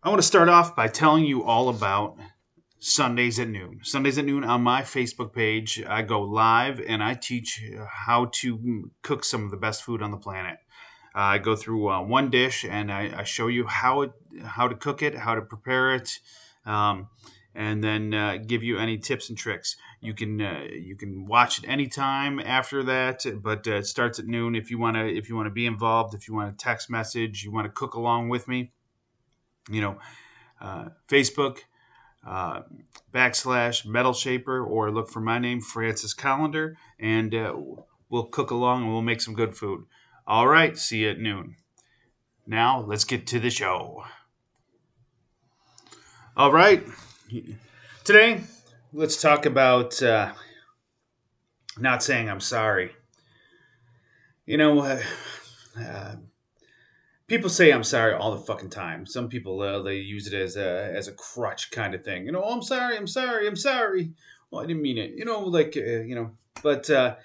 I want to start off by telling you all about Sundays at noon. Sundays at noon on my Facebook page, I go live and I teach how to cook some of the best food on the planet. Uh, I go through uh, one dish and I, I, show you how it, how to cook it, how to prepare it, um, and then uh, give you any tips and tricks. You can uh, you can watch it anytime after that, but uh, it starts at noon. If you want to if you want to be involved, if you want to text message, you want to cook along with me, you know, uh, Facebook uh, backslash Metal Shaper, or look for my name Francis Collender, and uh, we'll cook along and we'll make some good food. All right, see you at noon. Now let's get to the show. All right, today let's talk about uh, not saying I'm sorry. You know, uh, uh, people say I'm sorry all the fucking time. Some people uh, they use it as a as a crutch kind of thing. You know, oh, I'm sorry, I'm sorry, I'm sorry. Well, I didn't mean it. You know, like uh, you know, but uh,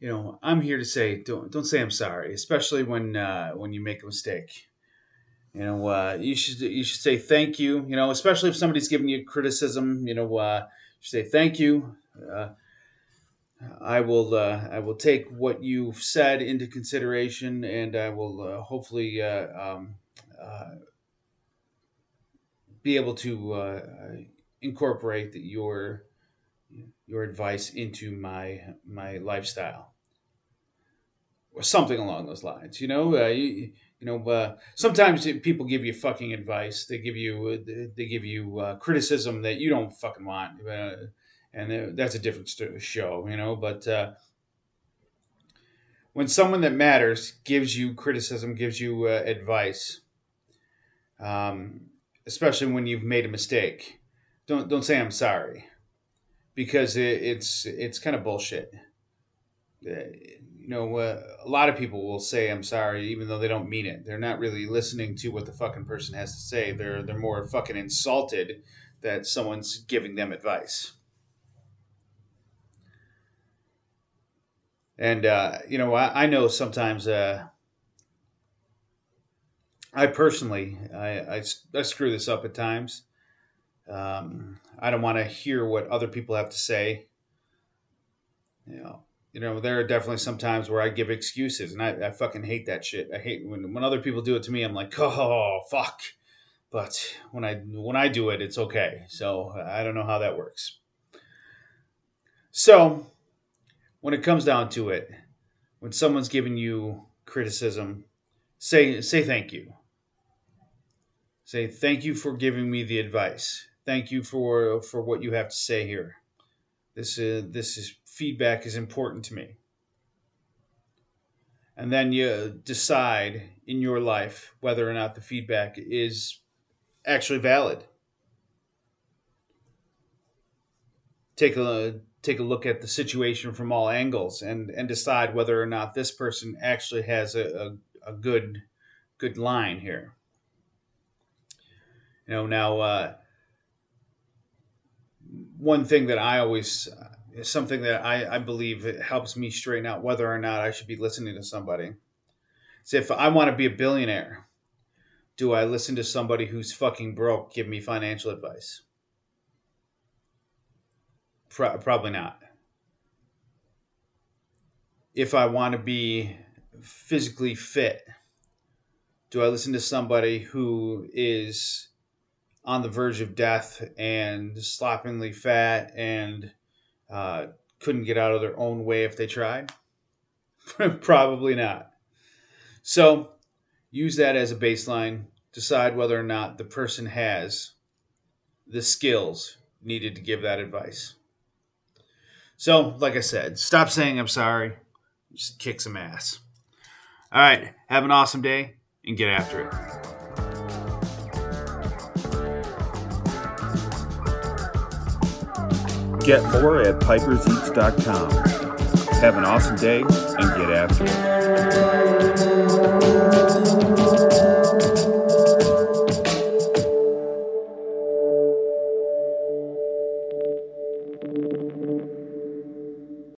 you know, I'm here to say don't don't say I'm sorry, especially when uh, when you make a mistake. You know, uh, you should you should say thank you. You know, especially if somebody's giving you criticism. You know, uh, you say thank you. I will uh, I will take what you've said into consideration, and I will uh, hopefully uh, um, uh, be able to uh, incorporate your your advice into my my lifestyle, or something along those lines. You know, uh, you, you know, sometimes people give you fucking advice. They give you they give you criticism that you don't fucking want and that's a different show, you know. But uh, when someone that matters gives you criticism, gives you uh, advice, um, especially when you've made a mistake, don't don't say I'm sorry, because it, it's it's kind of bullshit. Uh, you know, uh, a lot of people will say I'm sorry even though they don't mean it. They're not really listening to what the fucking person has to say. They're they're more fucking insulted that someone's giving them advice. And uh, you know, I, I know sometimes uh, I personally I, I, I, screw this up at times. Um, I don't want to hear what other people have to say. You know, you know, there are definitely some times where I give excuses, and I, I fucking hate that shit. I hate when when other people do it to me. I'm like, oh fuck. But when I when I do it, it's okay. So I don't know how that works. So when it comes down to it, when someone's giving you criticism, say say thank you. Say thank you for giving me the advice. Thank you for for what you have to say here. This is this is feedback is important to me. And then you decide in your life whether or not the feedback is actually valid. Take a take a look at the situation from all angles and and decide whether or not this person actually has a, a, a good good line here. You know, now uh, one thing that I always is something that I, I believe it helps me straighten out whether or not I should be listening to somebody. So if I want to be a billionaire, do I listen to somebody who's fucking broke give me financial advice? Pro- probably not. If I want to be physically fit, do I listen to somebody who is on the verge of death and sloppily fat and uh, couldn't get out of their own way if they tried? Probably not. So use that as a baseline. Decide whether or not the person has the skills needed to give that advice. So, like I said, stop saying I'm sorry. Just kick some ass. All right. Have an awesome day and get after it. Get more at piperseats.com. Have an awesome day and get after it.